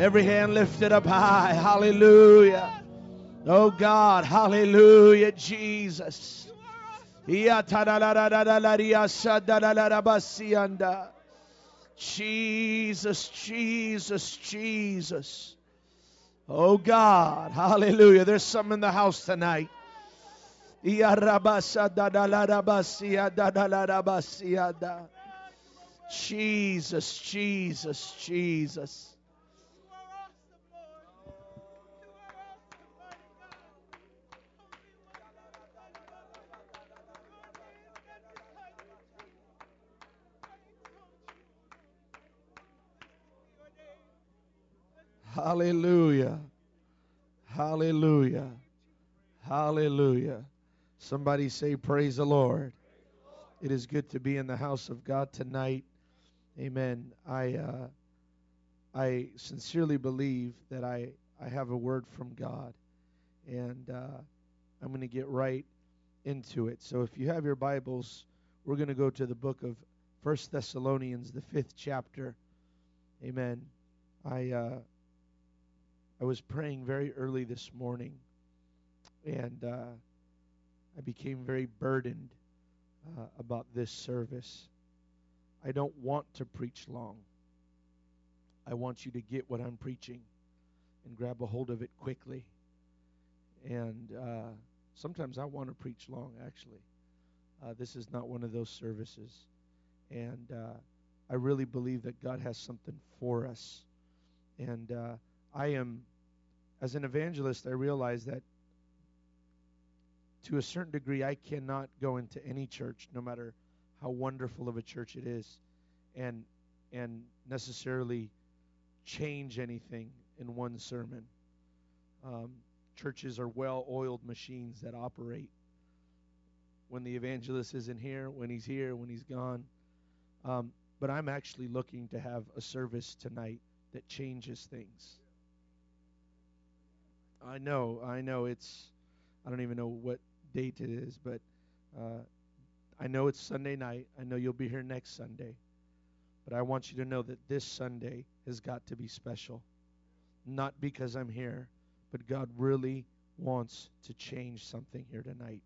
Every hand lifted up high. Hallelujah. Oh God, hallelujah, Jesus. Jesus, Jesus, Jesus. Oh God, hallelujah. There's some in the house tonight. Jesus, Jesus, Jesus. Hallelujah. Hallelujah. Hallelujah. Somebody say, Praise the Lord. It is good to be in the house of God tonight. Amen. I uh, I sincerely believe that I, I have a word from God, and uh, I'm going to get right into it. So if you have your Bibles, we're going to go to the book of First Thessalonians, the fifth chapter. Amen. I uh, I was praying very early this morning, and uh, I became very burdened uh, about this service. I don't want to preach long. I want you to get what I'm preaching and grab a hold of it quickly. And uh, sometimes I want to preach long, actually. Uh, this is not one of those services. And uh, I really believe that God has something for us. And uh, I am, as an evangelist, I realize that to a certain degree, I cannot go into any church, no matter how wonderful of a church it is, and and necessarily change anything in one sermon. Um, churches are well-oiled machines that operate. When the evangelist isn't here, when he's here, when he's gone. Um, but I'm actually looking to have a service tonight that changes things. I know, I know it's, I don't even know what date it is, but uh, I know it's Sunday night. I know you'll be here next Sunday. But I want you to know that this Sunday has got to be special. Not because I'm here, but God really wants to change something here tonight.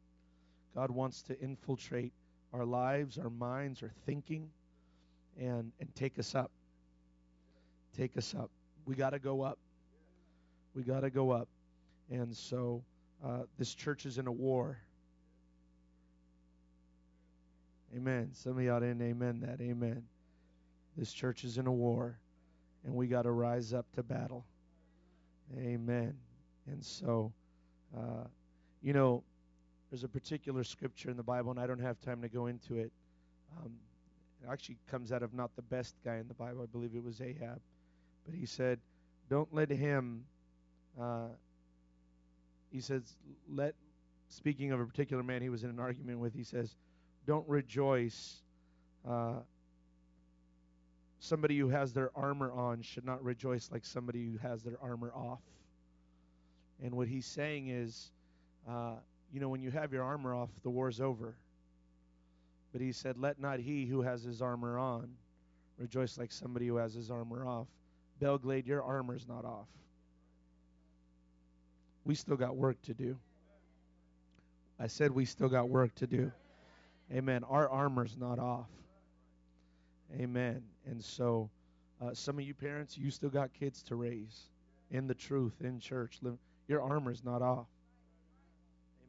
God wants to infiltrate our lives, our minds, our thinking, and, and take us up. Take us up. We got to go up. We got to go up. And so uh, this church is in a war. Amen. Some of y'all didn't amen that. Amen. This church is in a war, and we got to rise up to battle. Amen. And so, uh, you know, there's a particular scripture in the Bible, and I don't have time to go into it. Um, it actually comes out of not the best guy in the Bible. I believe it was Ahab. But he said, Don't let him uh, he says, let, speaking of a particular man he was in an argument with, he says, don't rejoice. Uh, somebody who has their armor on should not rejoice like somebody who has their armor off. And what he's saying is, uh, you know, when you have your armor off, the war's over. But he said, Let not he who has his armor on rejoice like somebody who has his armor off. Belle Glade, your armor's not off we still got work to do. I said we still got work to do. Amen. Our armor's not off. Amen. And so, uh, some of you parents, you still got kids to raise in the truth, in church. Your armor's not off.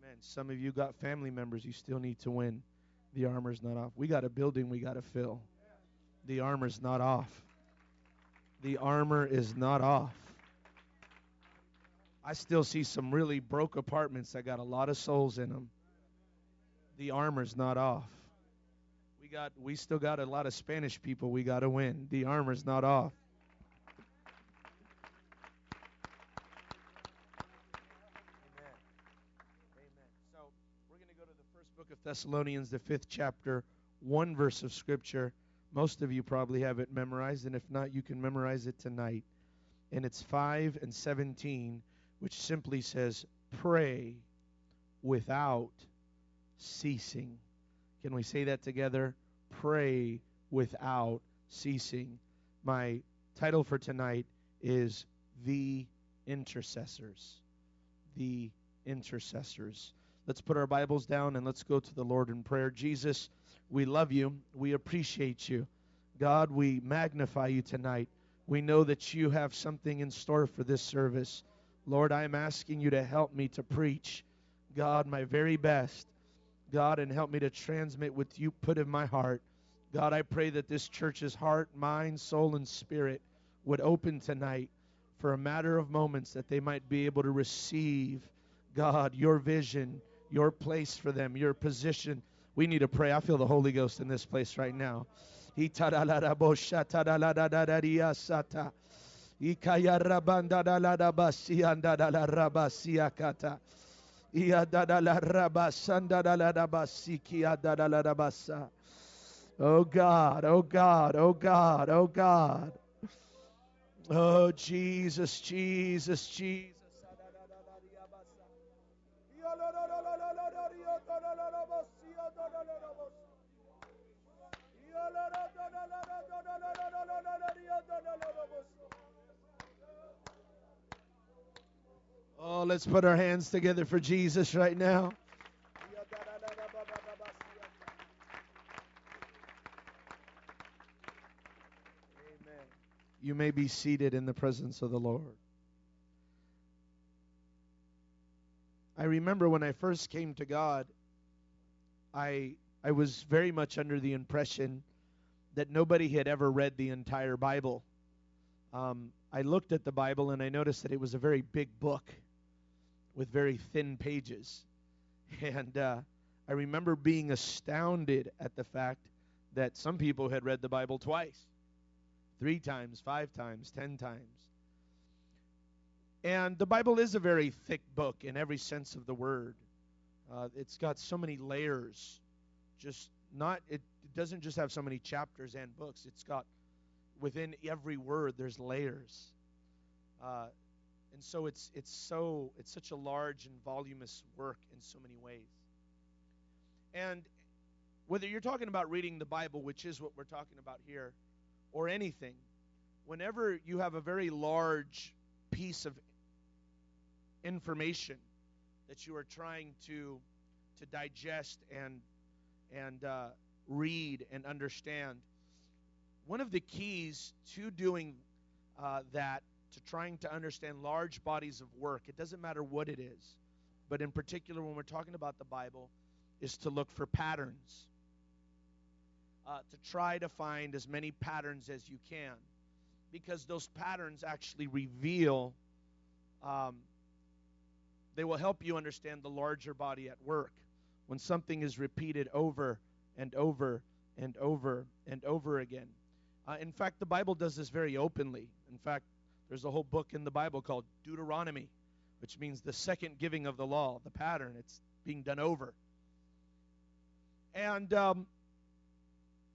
Amen. Some of you got family members you still need to win. The armor's not off. We got a building we got to fill. The armor's not off. The armor is not off. I still see some really broke apartments that got a lot of souls in them. The armor's not off. We got we still got a lot of Spanish people we got to win. The armor's not off. Amen. Amen. So we're going to go to the first book of Thessalonians, the fifth chapter, one verse of scripture. Most of you probably have it memorized, and if not, you can memorize it tonight. And it's 5 and 17 which simply says, Pray without ceasing. Can we say that together? Pray without ceasing. My title for tonight is The Intercessors. The Intercessors. Let's put our Bibles down and let's go to the Lord in prayer. Jesus, we love you. We appreciate you. God, we magnify you tonight. We know that you have something in store for this service. Lord, I am asking you to help me to preach, God, my very best. God, and help me to transmit what you put in my heart. God, I pray that this church's heart, mind, soul, and spirit would open tonight for a matter of moments that they might be able to receive, God, your vision, your place for them, your position. We need to pray. I feel the Holy Ghost in this place right now. Ikaya rabanda da la da basianda da la rabasia kata. Ia da da la rabasanda da la da basikia da da da. Oh God, oh God, oh God, oh God. Oh Jesus, Jesus, Jesus. Oh, let's put our hands together for Jesus right now. Amen. You may be seated in the presence of the Lord. I remember when I first came to God, I I was very much under the impression that nobody had ever read the entire Bible. Um, I looked at the Bible and I noticed that it was a very big book with very thin pages. And uh, I remember being astounded at the fact that some people had read the Bible twice, three times, five times, ten times. And the Bible is a very thick book in every sense of the word. Uh, it's got so many layers. Just not it, it doesn't just have so many chapters and books. It's got within every word there's layers. Uh, and so it's it's so it's such a large and voluminous work in so many ways. And whether you're talking about reading the Bible, which is what we're talking about here, or anything, whenever you have a very large piece of information that you are trying to to digest and and uh, read and understand, one of the keys to doing uh, that to trying to understand large bodies of work, it doesn't matter what it is, but in particular when we're talking about the Bible, is to look for patterns. Uh, to try to find as many patterns as you can, because those patterns actually reveal, um, they will help you understand the larger body at work. When something is repeated over and over and over and over again. Uh, in fact, the Bible does this very openly. In fact, there's a whole book in the Bible called Deuteronomy, which means the second giving of the law, the pattern. It's being done over. And um,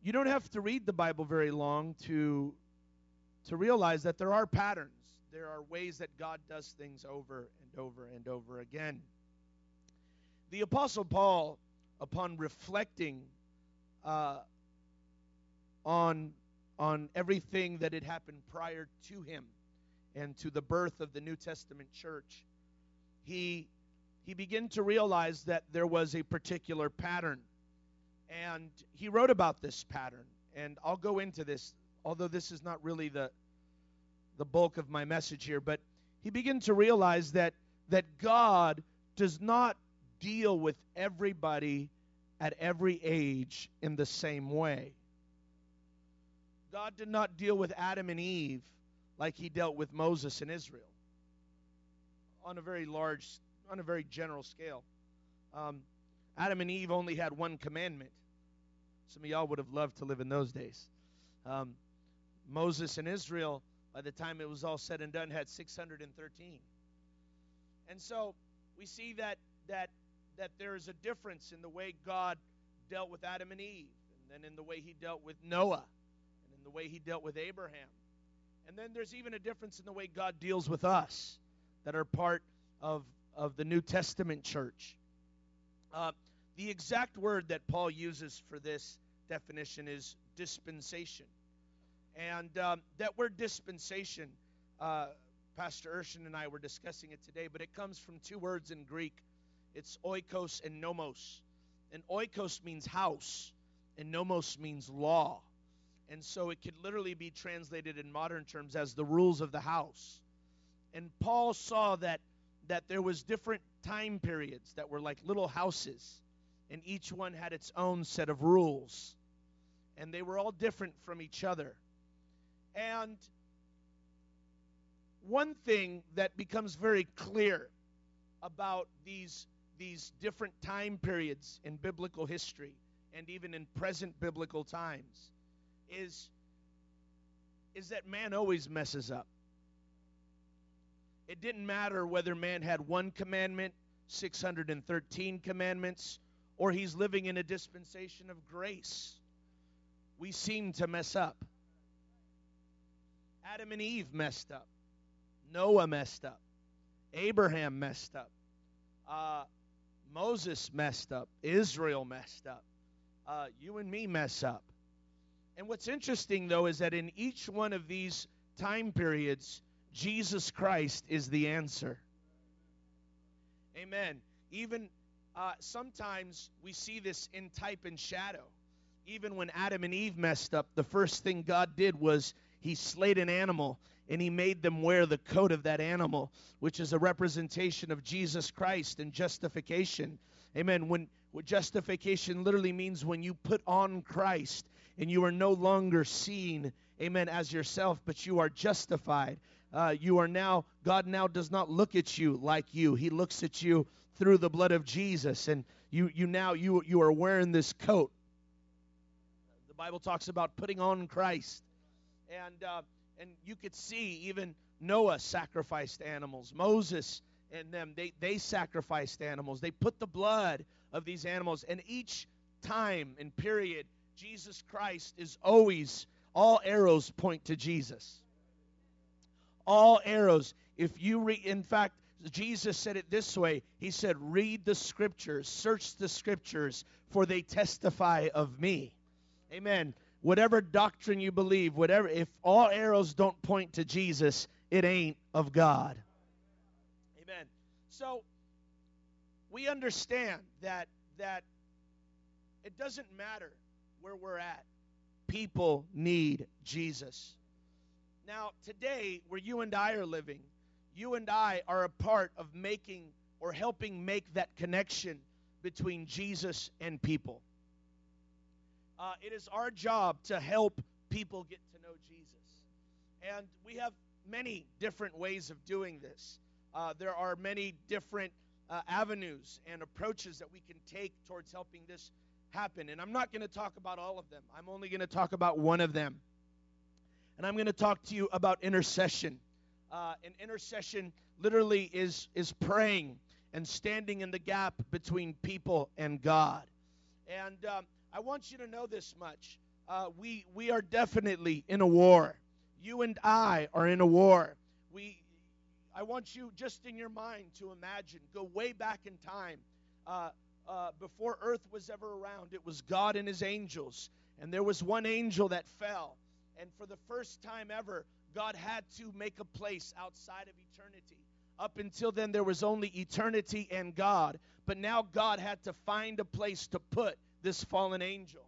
you don't have to read the Bible very long to to realize that there are patterns. There are ways that God does things over and over and over again. The Apostle Paul, upon reflecting uh, on on everything that had happened prior to him, and to the birth of the New Testament church, he he began to realize that there was a particular pattern. And he wrote about this pattern. And I'll go into this, although this is not really the the bulk of my message here, but he began to realize that that God does not deal with everybody at every age in the same way. God did not deal with Adam and Eve like he dealt with Moses and Israel on a very large, on a very general scale. Um, Adam and Eve only had one commandment. Some of y'all would have loved to live in those days. Um, Moses and Israel, by the time it was all said and done, had 613. And so we see that that that there is a difference in the way God dealt with Adam and Eve, and then in the way He dealt with Noah, and in the way He dealt with Abraham. And then there's even a difference in the way God deals with us that are part of, of the New Testament church. Uh, the exact word that Paul uses for this definition is dispensation. And um, that word dispensation, uh, Pastor Urshan and I were discussing it today, but it comes from two words in Greek it's oikos and nomos. And oikos means house, and nomos means law. And so it could literally be translated in modern terms as the rules of the house. And Paul saw that that there was different time periods that were like little houses and each one had its own set of rules and they were all different from each other. And one thing that becomes very clear about these these different time periods in biblical history and even in present biblical times is is that man always messes up. It didn't matter whether man had one commandment, 613 commandments, or he's living in a dispensation of grace. We seem to mess up. Adam and Eve messed up. Noah messed up. Abraham messed up. Uh, Moses messed up. Israel messed up. Uh, you and me mess up. And what's interesting, though, is that in each one of these time periods, Jesus Christ is the answer. Amen. Even uh, sometimes we see this in type and shadow. Even when Adam and Eve messed up, the first thing God did was he slayed an animal and he made them wear the coat of that animal, which is a representation of Jesus Christ and justification. Amen. When, when justification literally means when you put on Christ and you are no longer seen, amen, as yourself, but you are justified. Uh, you are now, God now does not look at you like you. He looks at you through the blood of Jesus. And you, you now, you, you are wearing this coat. The Bible talks about putting on Christ. And, uh, and you could see even Noah sacrificed animals. Moses and them, they, they sacrificed animals. They put the blood of these animals. And each time and period, Jesus Christ is always, all arrows point to Jesus. All arrows. If you read, in fact, Jesus said it this way He said, Read the scriptures, search the scriptures, for they testify of me. Amen whatever doctrine you believe, whatever, if all arrows don't point to Jesus, it ain't of God. Amen. So we understand that that it doesn't matter where we're at. People need Jesus. Now, today, where you and I are living, you and I are a part of making or helping make that connection between Jesus and people uh, it is our job to help people get to know Jesus. And we have many different ways of doing this. Uh, there are many different uh, avenues and approaches that we can take towards helping this happen. And I'm not going to talk about all of them, I'm only going to talk about one of them. And I'm going to talk to you about intercession. Uh, and intercession literally is, is praying and standing in the gap between people and God. And um, I want you to know this much. Uh, we, we are definitely in a war. You and I are in a war. We, I want you just in your mind to imagine, go way back in time. Uh, uh, before earth was ever around, it was God and his angels. And there was one angel that fell. And for the first time ever, God had to make a place outside of eternity. Up until then, there was only eternity and God. But now God had to find a place to put this fallen angel.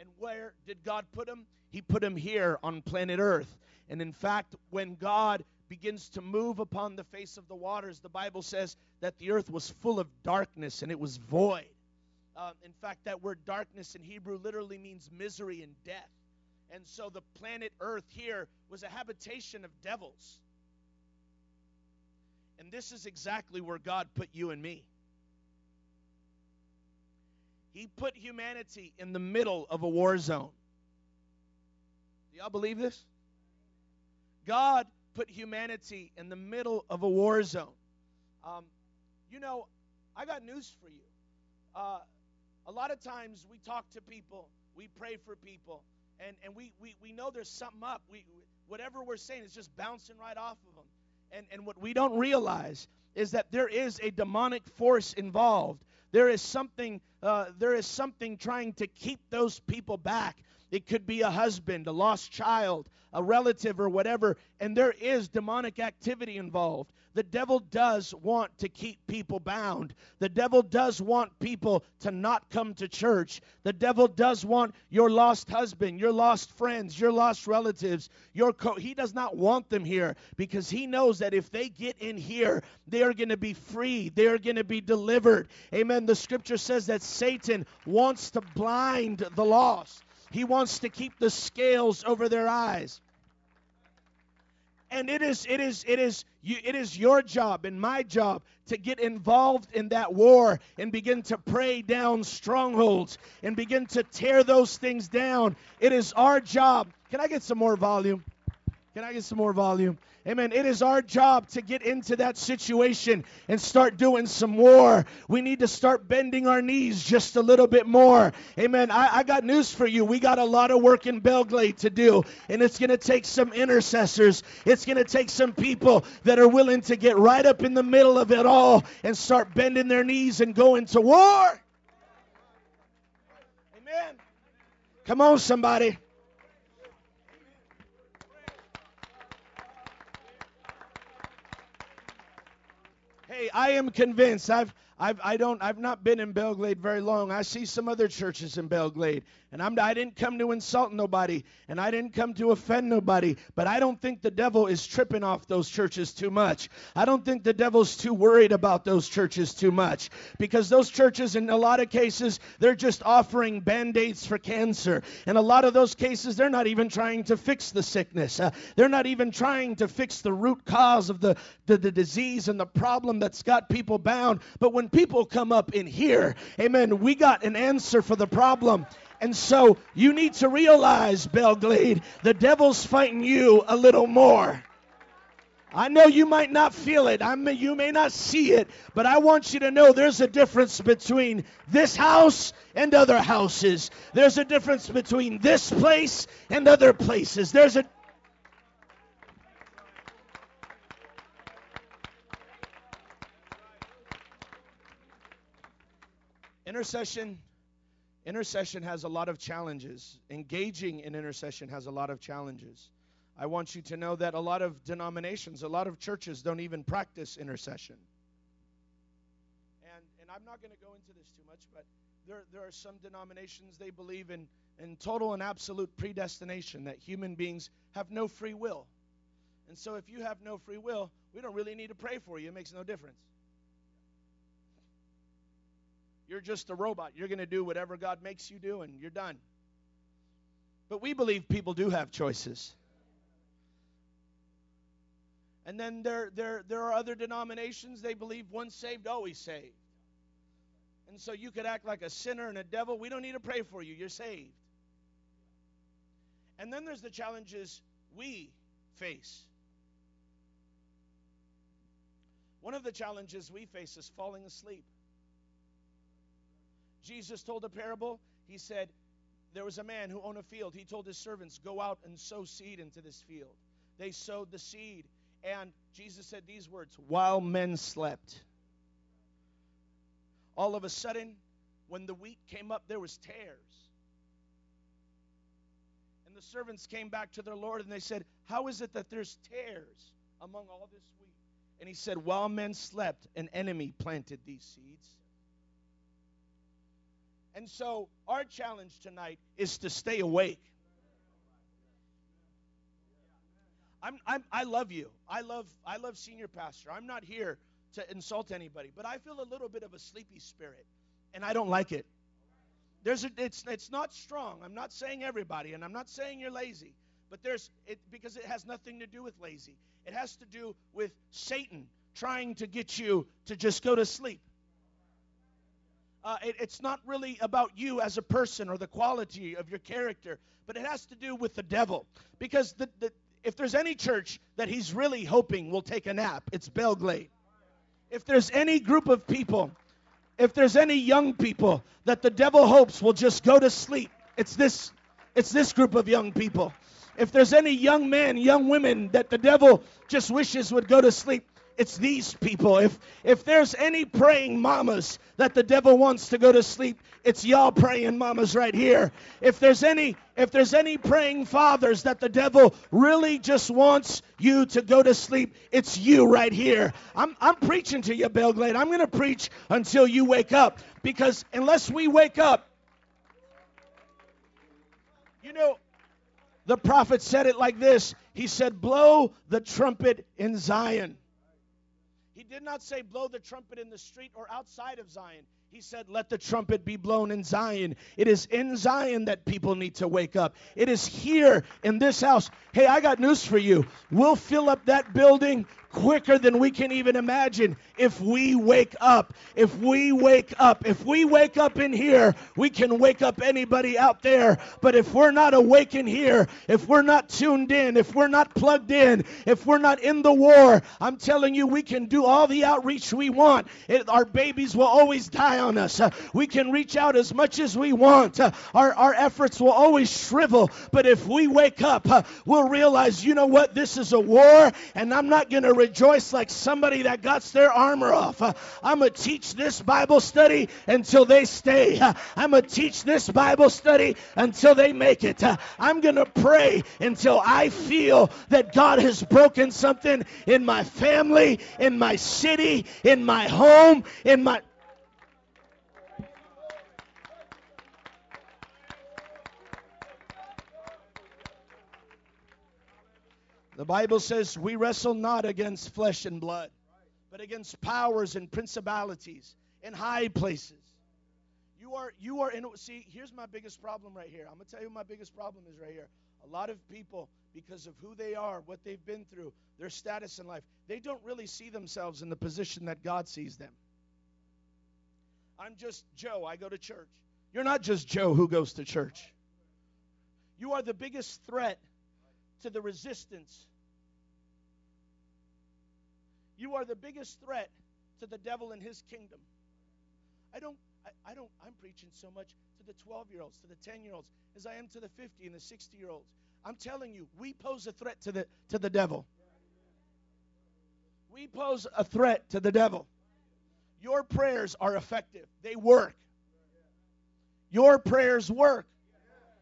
And where did God put him? He put him here on planet Earth. And in fact, when God begins to move upon the face of the waters, the Bible says that the earth was full of darkness and it was void. Uh, in fact, that word darkness in Hebrew literally means misery and death. And so the planet Earth here was a habitation of devils. And this is exactly where God put you and me. He put humanity in the middle of a war zone. Do y'all believe this? God put humanity in the middle of a war zone. Um, you know, I got news for you. Uh, a lot of times we talk to people, we pray for people, and, and we, we, we know there's something up. We, whatever we're saying is just bouncing right off of them. And, and what we don't realize is that there is a demonic force involved there is something uh, there is something trying to keep those people back. It could be a husband, a lost child, a relative, or whatever, and there is demonic activity involved. The devil does want to keep people bound. The devil does want people to not come to church. The devil does want your lost husband, your lost friends, your lost relatives, your co- he does not want them here because he knows that if they get in here, they are going to be free. They are going to be delivered. Amen. The scripture says that Satan wants to blind the lost. He wants to keep the scales over their eyes. And it is it is it is you, it is your job and my job to get involved in that war and begin to pray down strongholds and begin to tear those things down. It is our job. Can I get some more volume? Can I get some more volume? Amen. It is our job to get into that situation and start doing some more. We need to start bending our knees just a little bit more. Amen. I, I got news for you. We got a lot of work in Belle Glade to do, and it's going to take some intercessors. It's going to take some people that are willing to get right up in the middle of it all and start bending their knees and going to war. Amen. Come on, somebody. Hey, I am convinced. I've I've, I don't, I've not been in Belle Glade very long. I see some other churches in Belle Glade, and I'm, I didn't come to insult nobody, and I didn't come to offend nobody, but I don't think the devil is tripping off those churches too much. I don't think the devil's too worried about those churches too much, because those churches, in a lot of cases, they're just offering band aids for cancer. In a lot of those cases, they're not even trying to fix the sickness, uh, they're not even trying to fix the root cause of the, the, the disease and the problem that's got people bound. But when people come up in here, amen, we got an answer for the problem. And so you need to realize, Belle Glade, the devil's fighting you a little more. I know you might not feel it. I may, you may not see it, but I want you to know there's a difference between this house and other houses. There's a difference between this place and other places. There's a Intercession intercession has a lot of challenges. Engaging in intercession has a lot of challenges. I want you to know that a lot of denominations, a lot of churches don't even practice intercession. And and I'm not going to go into this too much, but there there are some denominations they believe in in total and absolute predestination that human beings have no free will. And so if you have no free will, we don't really need to pray for you. It makes no difference. You're just a robot. You're going to do whatever God makes you do, and you're done. But we believe people do have choices. And then there, there, there are other denominations, they believe once saved, always saved. And so you could act like a sinner and a devil. We don't need to pray for you. You're saved. And then there's the challenges we face. One of the challenges we face is falling asleep. Jesus told a parable. He said, There was a man who owned a field. He told his servants, Go out and sow seed into this field. They sowed the seed. And Jesus said these words while men slept. All of a sudden, when the wheat came up, there was tares. And the servants came back to their Lord and they said, How is it that there's tares among all this wheat? And he said, While men slept, an enemy planted these seeds. And so our challenge tonight is to stay awake. I'm, I'm, I love you. I love, I love senior pastor. I'm not here to insult anybody, but I feel a little bit of a sleepy spirit, and I don't like it. There's a, it's, it's not strong. I'm not saying everybody, and I'm not saying you're lazy, but there's it because it has nothing to do with lazy. It has to do with Satan trying to get you to just go to sleep uh, it, it's not really about you as a person or the quality of your character, but it has to do with the devil. Because the, the, if there's any church that he's really hoping will take a nap, it's Belle Glade. If there's any group of people, if there's any young people that the devil hopes will just go to sleep, it's this, it's this group of young people. If there's any young men, young women that the devil just wishes would go to sleep, it's these people. If if there's any praying mamas that the devil wants to go to sleep, it's y'all praying mamas right here. If there's any if there's any praying fathers that the devil really just wants you to go to sleep, it's you right here. I'm I'm preaching to you, Belle Glade. I'm going to preach until you wake up because unless we wake up, you know, the prophet said it like this. He said, "Blow the trumpet in Zion." He did not say blow the trumpet in the street or outside of Zion. He said, Let the trumpet be blown in Zion. It is in Zion that people need to wake up. It is here in this house. Hey, I got news for you. We'll fill up that building quicker than we can even imagine if we wake up. If we wake up. If we wake up in here, we can wake up anybody out there. But if we're not awake in here, if we're not tuned in, if we're not plugged in, if we're not in the war, I'm telling you, we can do all the outreach we want. It, our babies will always die on us. Uh, we can reach out as much as we want. Uh, our, our efforts will always shrivel. But if we wake up, uh, we'll realize, you know what? This is a war, and I'm not going to rejoice like somebody that got their armor off. I'm going to teach this Bible study until they stay. I'm going to teach this Bible study until they make it. I'm going to pray until I feel that God has broken something in my family, in my city, in my home, in my. The Bible says we wrestle not against flesh and blood, but against powers and principalities in high places. You are you are in see, here's my biggest problem right here. I'm going to tell you my biggest problem is right here. A lot of people because of who they are, what they've been through, their status in life, they don't really see themselves in the position that God sees them. I'm just Joe, I go to church. You're not just Joe who goes to church. You are the biggest threat to the resistance. You are the biggest threat to the devil and his kingdom. I don't I, I don't I'm preaching so much to the 12 year olds, to the 10 year olds, as I am to the 50 and the 60 year olds. I'm telling you, we pose a threat to the to the devil. We pose a threat to the devil. Your prayers are effective. They work. Your prayers work.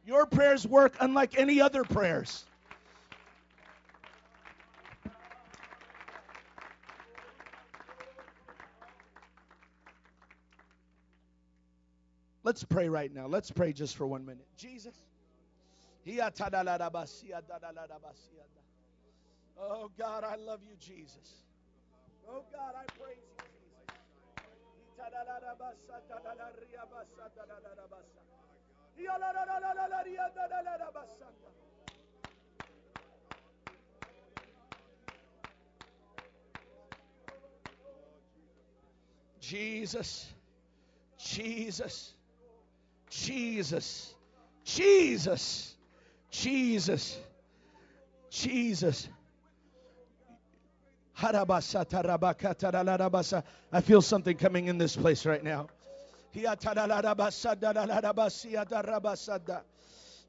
Your prayers work unlike any other prayers. Let's pray right now. Let's pray just for one minute. Jesus. Oh God, I love you, Jesus. Oh God, I praise you, Jesus. Jesus. Jesus. Jesus. Jesus. Jesus. Jesus. I feel something coming in this place right now.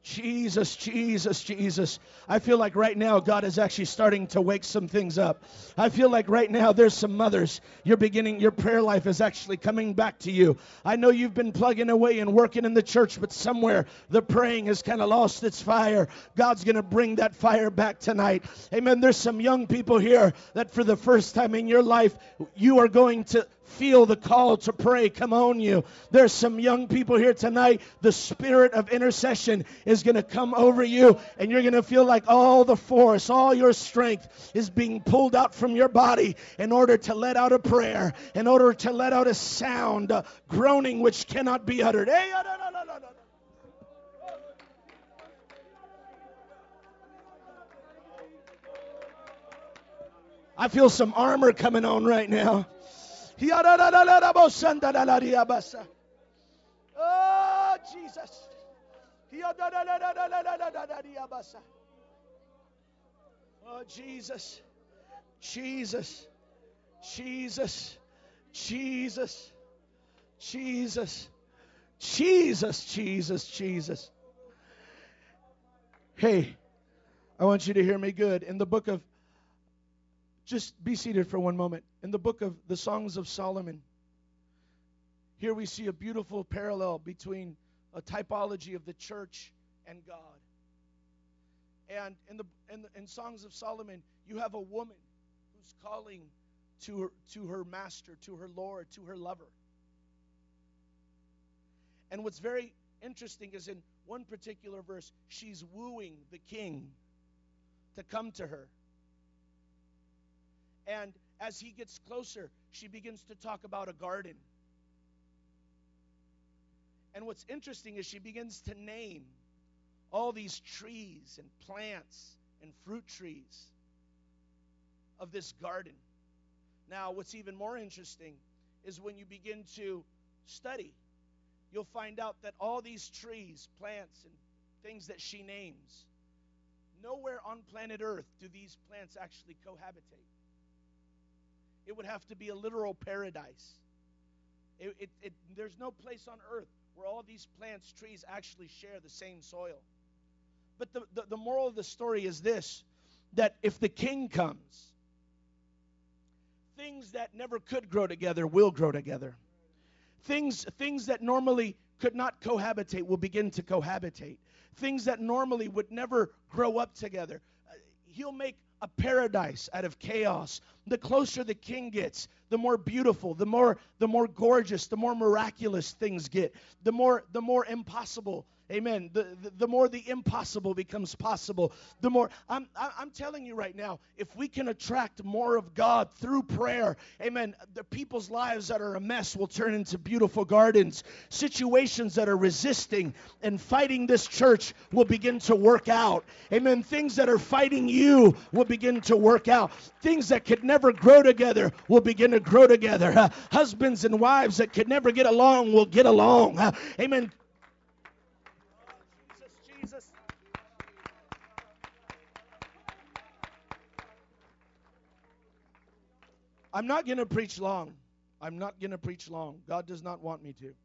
Jesus, Jesus, Jesus. I feel like right now God is actually starting to wake some things up. I feel like right now there's some mothers. You're beginning, your prayer life is actually coming back to you. I know you've been plugging away and working in the church, but somewhere the praying has kind of lost its fire. God's going to bring that fire back tonight. Amen. There's some young people here that for the first time in your life, you are going to feel the call to pray come on you. There's some young people here tonight. The spirit of intercession is going to come over you, and you're going to feel like all the force, all your strength is being pulled out from your body in order to let out a prayer, in order to let out a sound, a groaning which cannot be uttered. Hey, no, no, no, no, no. I feel some armor coming on right now. Oh, Jesus. Oh, Jesus. Jesus. Jesus. Jesus. Jesus. Jesus. Jesus. Jesus. Hey, I want you to hear me good. In the book of just be seated for one moment. In the book of the Songs of Solomon, here we see a beautiful parallel between a typology of the church and God. And in the in, the, in Songs of Solomon, you have a woman who's calling to her to her master, to her Lord, to her lover. And what's very interesting is in one particular verse, she's wooing the king to come to her. And as he gets closer, she begins to talk about a garden. And what's interesting is she begins to name all these trees and plants and fruit trees of this garden. Now, what's even more interesting is when you begin to study, you'll find out that all these trees, plants, and things that she names, nowhere on planet Earth do these plants actually cohabitate. It would have to be a literal paradise. It, it, it, there's no place on earth where all these plants, trees actually share the same soil. But the, the, the moral of the story is this that if the king comes, things that never could grow together will grow together. Things, things that normally could not cohabitate will begin to cohabitate. Things that normally would never grow up together. Uh, he'll make a paradise out of chaos. The closer the king gets, the more beautiful, the more the more gorgeous, the more miraculous things get. The more the more impossible Amen. The, the, the, more the impossible becomes possible, the more. I'm, I'm telling you right now, if we can attract more of God through prayer, amen, the people's lives that are a mess will turn into beautiful gardens. Situations that are resisting and fighting this church will begin to work out. Amen. Things that are fighting you will begin to work out. Things that could never grow together will begin to grow together. Uh, husbands and wives that could never get along will get along. Uh, amen I'm not going to preach long. I'm not going to preach long. God does not want me to.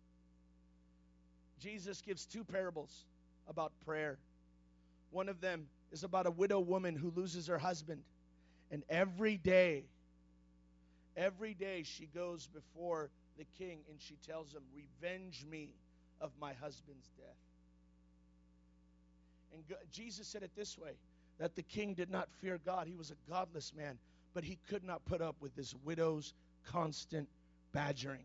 Jesus gives two parables about prayer. One of them is about a widow woman who loses her husband. And every day, every day she goes before the king and she tells him, Revenge me of my husband's death. And Jesus said it this way that the king did not fear God. He was a godless man but he could not put up with this widow's constant badgering.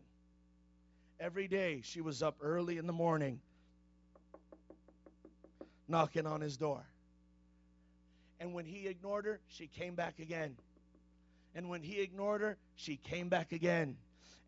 Every day she was up early in the morning knocking on his door. And when he ignored her, she came back again. And when he ignored her, she came back again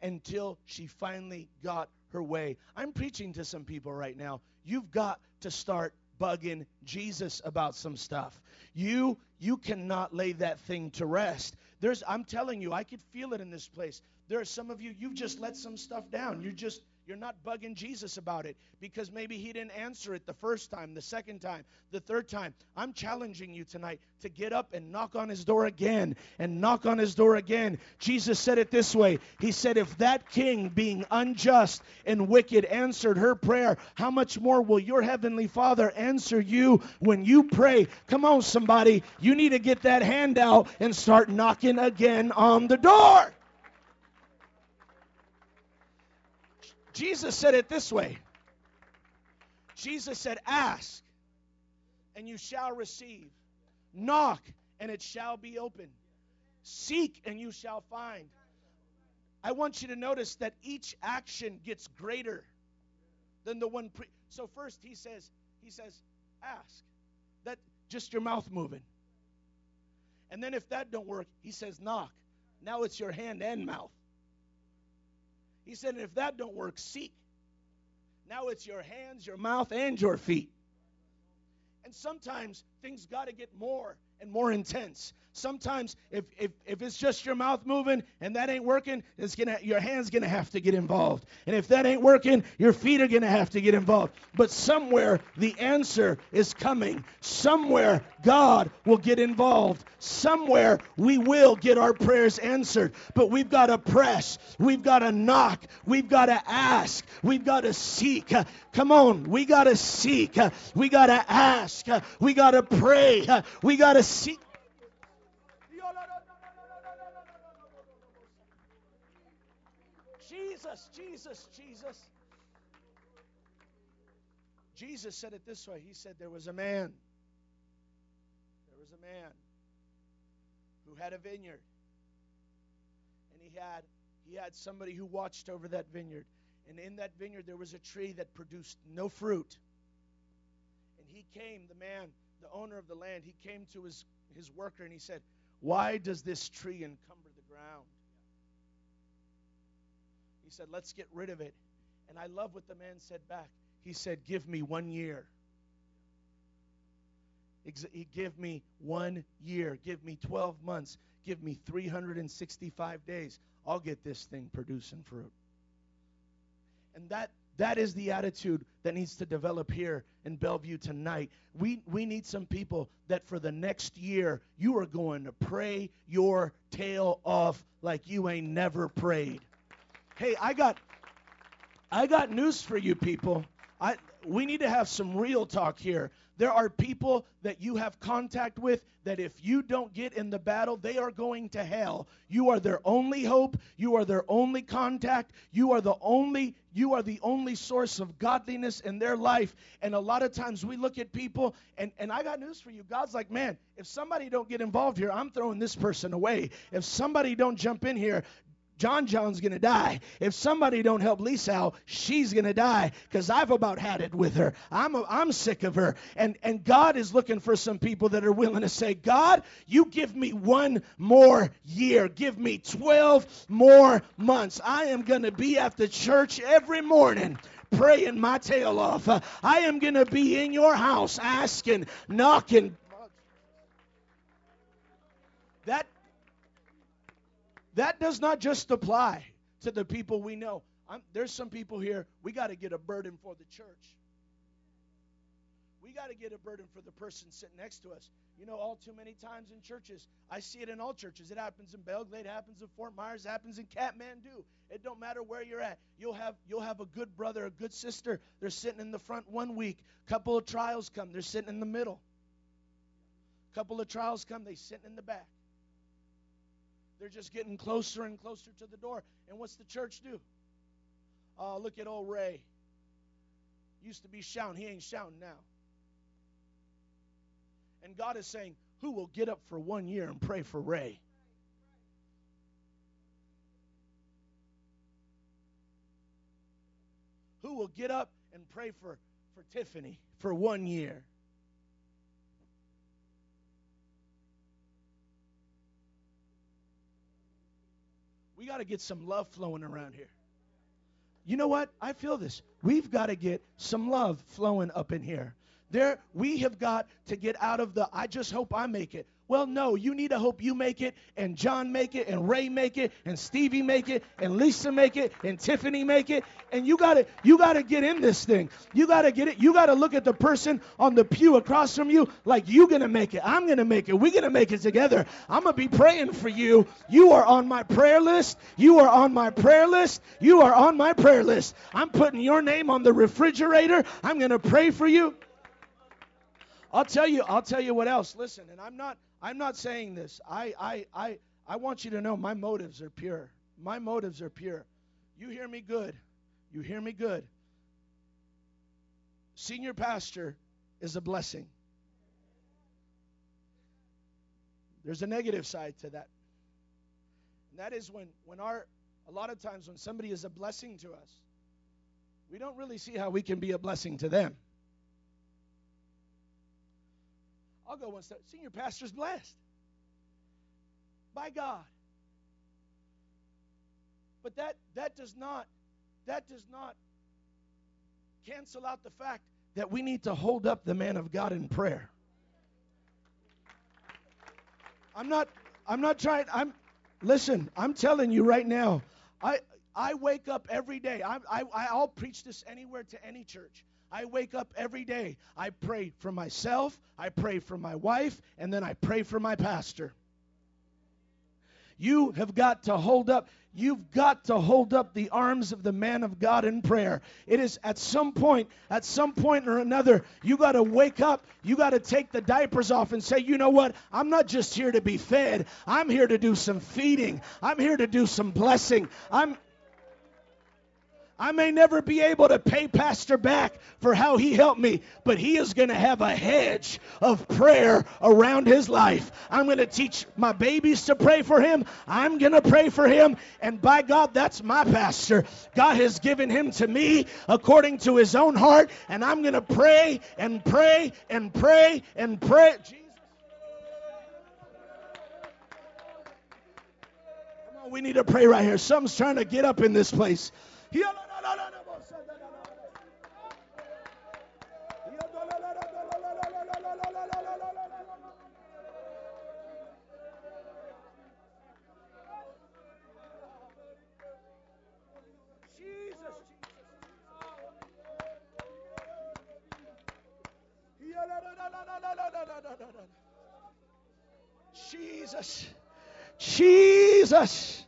until she finally got her way. I'm preaching to some people right now. You've got to start bugging Jesus about some stuff. You you cannot lay that thing to rest. There's I'm telling you, I could feel it in this place. There are some of you you've just let some stuff down. You're just you're not bugging Jesus about it because maybe he didn't answer it the first time, the second time, the third time. I'm challenging you tonight to get up and knock on his door again and knock on his door again. Jesus said it this way He said, If that king, being unjust and wicked, answered her prayer, how much more will your heavenly Father answer you when you pray? Come on, somebody. You need to get that hand out and start knocking again on the door. Jesus said it this way Jesus said, Ask, and you shall receive. Knock, and it shall be open. Seek, and you shall find. I want you to notice that each action gets greater than the one pre. So first he says, he says, ask. That just your mouth moving. And then if that don't work, he says, knock. Now it's your hand and mouth. He said, if that don't work, seek. Now it's your hands, your mouth, and your feet. And sometimes things got to get more and more intense. Sometimes if, if, if it's just your mouth moving and that ain't working, it's gonna your hands gonna have to get involved. And if that ain't working, your feet are gonna have to get involved. But somewhere the answer is coming. Somewhere God will get involved. Somewhere we will get our prayers answered. But we've got to press. We've got to knock. We've got to ask. We've got to seek. Come on, we got to seek. We got to ask. We got to pray. We got to seek. Jesus, Jesus, Jesus. Jesus said it this way He said, There was a man. There was a man who had a vineyard. And he had he had somebody who watched over that vineyard. And in that vineyard there was a tree that produced no fruit. And he came, the man, the owner of the land, he came to his, his worker and he said, Why does this tree encumber the ground? He said, Let's get rid of it. And I love what the man said back. He said, Give me one year. He give me one year. Give me 12 months. Give me 365 days. I'll get this thing producing fruit. And that that is the attitude that needs to develop here in Belle Glade tonight. We, we need some people that for the next year, you are going to pray your tail off like you ain't never prayed. Hey, I got I got news for you people. I we need to have some real talk here. There are people that you have contact with that if you don't get in the battle, they are going to hell. You are their only hope, you are their only contact, you are the only you are the only source of godliness in their life. And a lot of times we look at people and and I got news for you. God's like, "Man, if somebody don't get involved here, I'm throwing this person away. If somebody don't jump in here, John John's going to die. If somebody don't help Lisa she's going to die because I've about had it with her. I'm, a, I'm sick of her. And, and God is looking for some people that are willing to say, God, you give me one more year. Give me 12 more months. I am going to be at the church every morning praying my tail off. I am going to be in your house asking, knocking. That does not just apply to the people we know. I'm, there's some people here, we got to get a burden for the church. We got to get a burden for the person sitting next to us. You know, all too many times in churches, I see it in all churches. It happens in Belle Glade, it happens in Fort Myers, it happens in Kathmandu. It don't matter where you're at. You'll have you'll have a good brother, a good sister. They're sitting in the front one week. Couple of trials come, they're sitting in the middle. Couple of trials come, they sitting in the back. They're just getting closer and closer to the door. And what's the church do? Oh, look at old Ray. Used to be shouting. He ain't shouting now. And God is saying, Who will get up for one year and pray for Ray? Who will get up and pray for, for Tiffany for one year? We got to get some love flowing around here. You know what? I feel this. We've got to get some love flowing up in here. There, we have got to get out of the I just hope I make it. Well, no, you need to hope you make it, and John make it, and Ray make it, and Stevie make it, and Lisa make it, and Tiffany make it. And you gotta you gotta get in this thing. You gotta get it. You gotta look at the person on the pew across from you like you gonna make it. I'm gonna make it. We're gonna make it together. I'm gonna be praying for you. You are on my prayer list. You are on my prayer list. You are on my prayer list. I'm putting your name on the refrigerator. I'm gonna pray for you. I'll tell you, I'll tell you what else. Listen, and I'm not I'm not saying this. I, I, I, I want you to know my motives are pure. My motives are pure. You hear me good. You hear me good. Senior pastor is a blessing. There's a negative side to that. And that is when, when our, a lot of times when somebody is a blessing to us, we don't really see how we can be a blessing to them. I'll go one step. Senior pastor's blessed by God. But that that does not that does not cancel out the fact that we need to hold up the man of God in prayer. I'm not I'm not trying I'm listen, I'm telling you right now. I I wake up every day. I, I I'll preach this anywhere to any church. I wake up every day. I pray for myself, I pray for my wife, and then I pray for my pastor. You have got to hold up. You've got to hold up the arms of the man of God in prayer. It is at some point, at some point or another, you got to wake up. You got to take the diapers off and say, you know what? I'm not just here to be fed. I'm here to do some feeding. I'm here to do some blessing. I'm I may never be able to pay Pastor back for how he helped me, but he is going to have a hedge of prayer around his life. I'm going to teach my babies to pray for him. I'm going to pray for him. And by God, that's my pastor. God has given him to me according to his own heart. And I'm going to pray and pray and pray and pray. We need to pray right here. Someone's trying to get up in this place. Jesus. Jesus.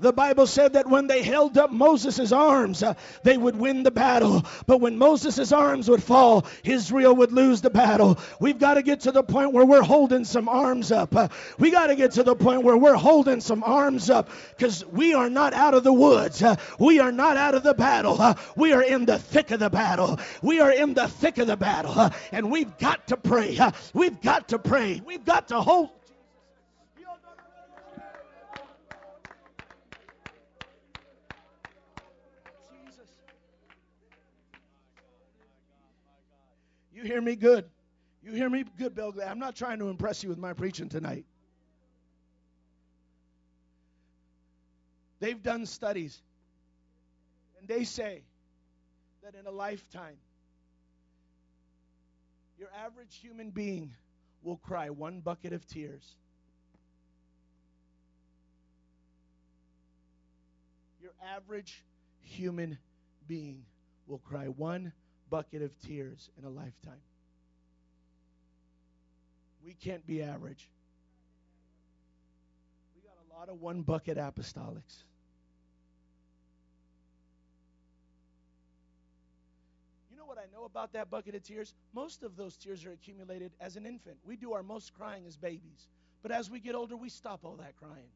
The Bible said that when they held up Moses' arms, uh, they would win the battle. But when Moses' arms would fall, Israel would lose the battle. We've got to get to the point where we're holding some arms up. Uh, we got to get to the point where we're holding some arms up because we are not out of the woods. Uh, we are not out of the battle. We are in the thick of the battle. We are in the thick of the battle. And we've got to pray. We've got to pray. We've got to hold You hear me good? You hear me good, Bill I'm not trying to impress you with my preaching tonight. They've done studies, and they say that in a lifetime, your average human being will cry one bucket of tears. Your average human being will cry one bucket of tears in a lifetime. We can't be average. We got a lot of one bucket apostolics. You know what I know about that bucket of tears? Most of those tears are accumulated as an infant. We do our most crying as babies. But as we get older, we stop all that crying.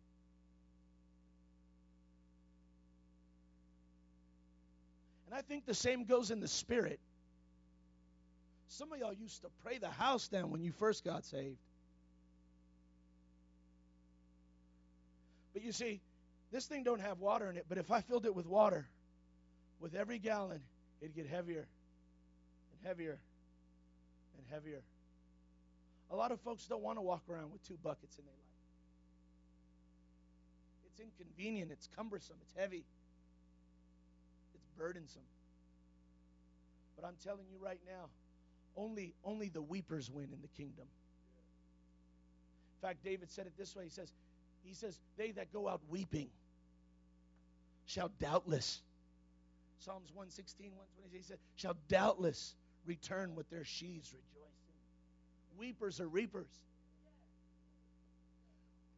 And I think the same goes in the spirit. Some of y'all used to pray the house down when you first got saved. But you see, this thing don't have water in it, but if I filled it with water, with every gallon, it'd get heavier and heavier and heavier. A lot of folks don't want to walk around with two buckets in their life. It's inconvenient, it's cumbersome, it's heavy, burdensome. But I'm telling you right now, only, only the weepers win in the kingdom. In fact, David said it this way. He says, he says, they that go out weeping shall doubtless, Psalms 116, 120, he said, shall doubtless return with their sheaves rejoicing. Weepers are reapers.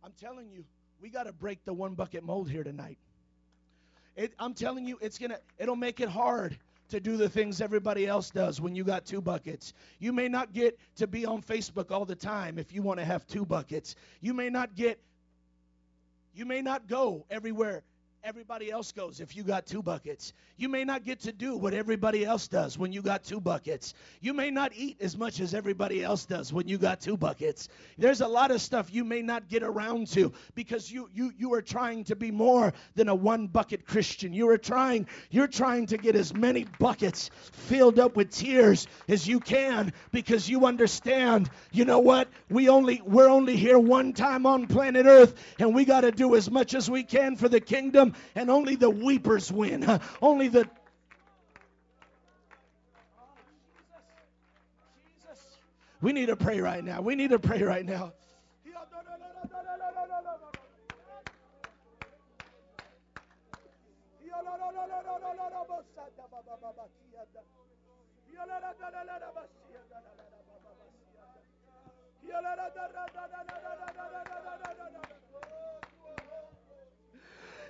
I'm telling you, we got to break the one bucket mold here tonight. It, I'm telling you, it's gonna, it'll make it hard to do the things everybody else does when you got two buckets. You may not get to be on Facebook all the time if you want to have two buckets. You may not get you may not go everywhere everybody else goes if you got two buckets. You may not get to do what everybody else does when you got two buckets. You may not eat as much as everybody else does when you got two buckets. There's a lot of stuff you may not get around to because you you you are trying to be more than a one bucket Christian. You are trying you're trying to get as many buckets filled up with tears as you can because you understand, you know what? We only we're only here one time on planet Earth and we got to do as much as we can for the kingdom and only the weepers win. Only the We need to pray right now. We need to pray right now.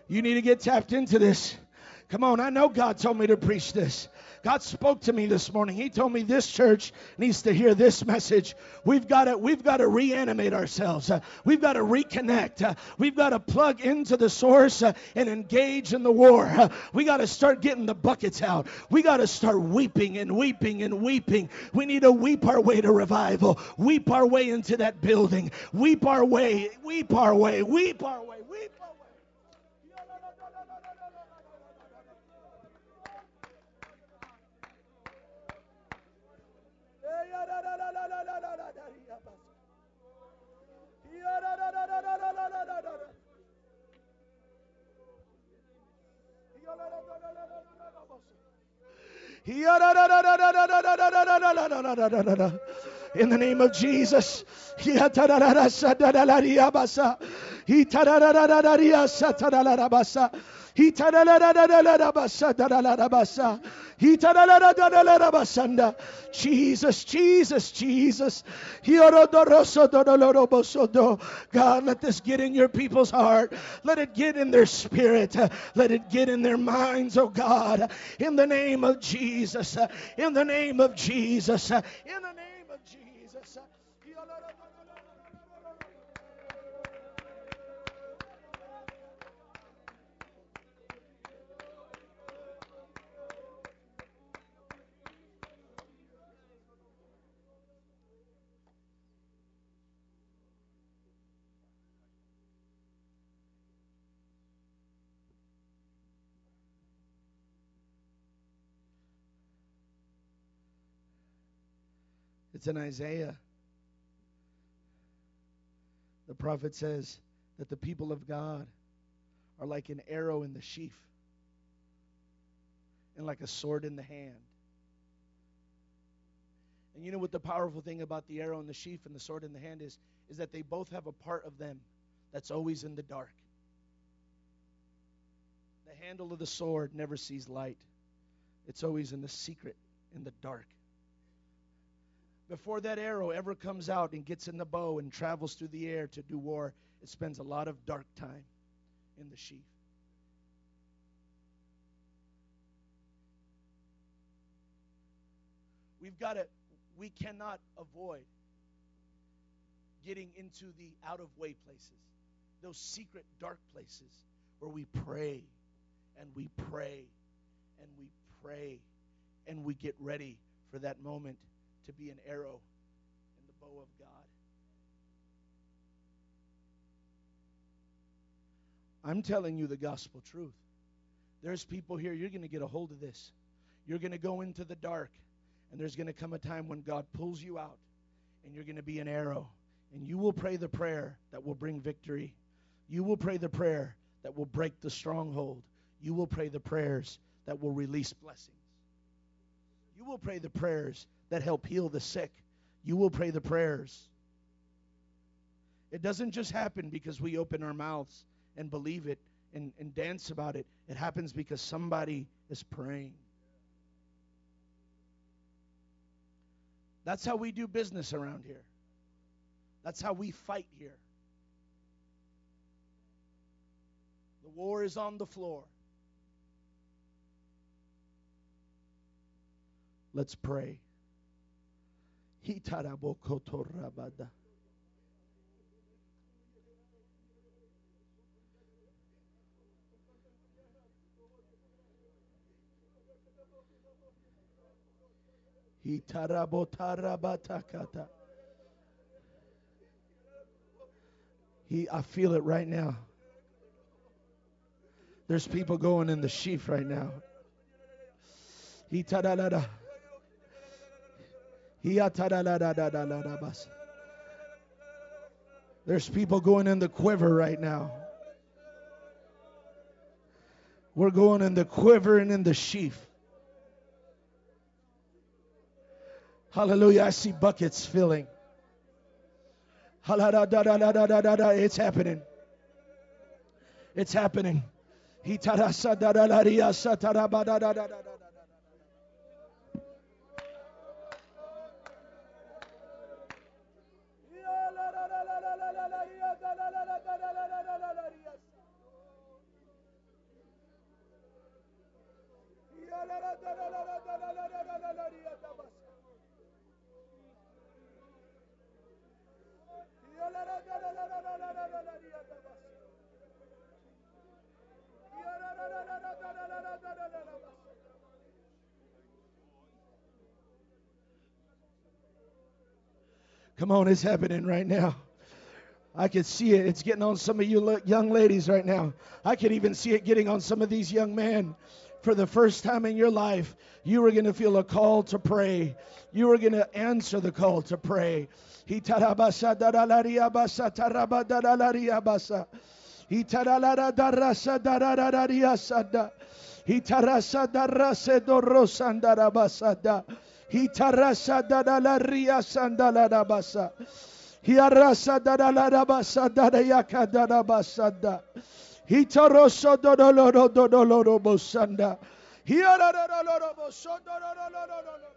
You need to get tapped into this. Come on, I know God told me to preach this. God spoke to me this morning. He told me this church needs to hear this message. We've got to we've got to reanimate ourselves. Uh, we've got to reconnect. Uh, we've got to plug into the source uh, and engage in the war. We got to start getting the buckets out. We got to start weeping and weeping and weeping. We need to weep our way to revival. Weep our way into that building. Weep our way. Weep our way. Weep our way. Weep our way. In the name of Jesus. Jesus, Jesus, Jesus. God, let this get in your people's heart. Let it get in their spirit. Let it get in their minds, oh God. In the name of Jesus. In the name of Jesus. In the name of Jesus. It's in Isaiah. The prophet says that the people of God are like an arrow in the sheaf and like a sword in the hand. And you know what the powerful thing about the arrow in the sheaf and the sword in the hand is? Is that they both have a part of them that's always in the dark. The handle of the sword never sees light, it's always in the secret, in the dark before that arrow ever comes out and gets in the bow and travels through the air to do war, it spends a lot of dark time in the sheath. We've got to, we cannot avoid getting into the out of way places, those secret dark places where we pray and we pray and we pray and we get ready for that moment to be an arrow in the bow of God. I'm telling you the gospel truth. There's people here, you're going to get a hold of this. You're going to go into the dark, and there's going to come a time when God pulls you out, and you're going to be an arrow. And you will pray the prayer that will bring victory. You will pray the prayer that will break the stronghold. You will pray the prayers that will release blessings. You will pray the prayers that help heal the sick. You will pray the prayers. It doesn't just happen because we open our mouths and believe it and, and dance about it. It happens because somebody is praying. That's how we do business around here. That's how we fight here. The war is on the floor. Let's pray. He, I feel it right now. There's people going in the sheaf right now. He Hitarada. There's people going in the quiver right now. We're going in the quiver and in the sheaf. Hallelujah. I see buckets filling. It's happening. It's happening. Come on, it's happening right now. I can see it. It's getting on some of you young ladies right now. I can even see it getting on some of these young men. For the first time in your life, you are going to feel a call to pray. You are going to answer the call to pray. Hitarasa. Hitarasa daralaria sandala basa. Hiarasa darala basa darayaka darabasada. Hitaroso dodoloro dodoloro bosanda. Hiarara bosanda.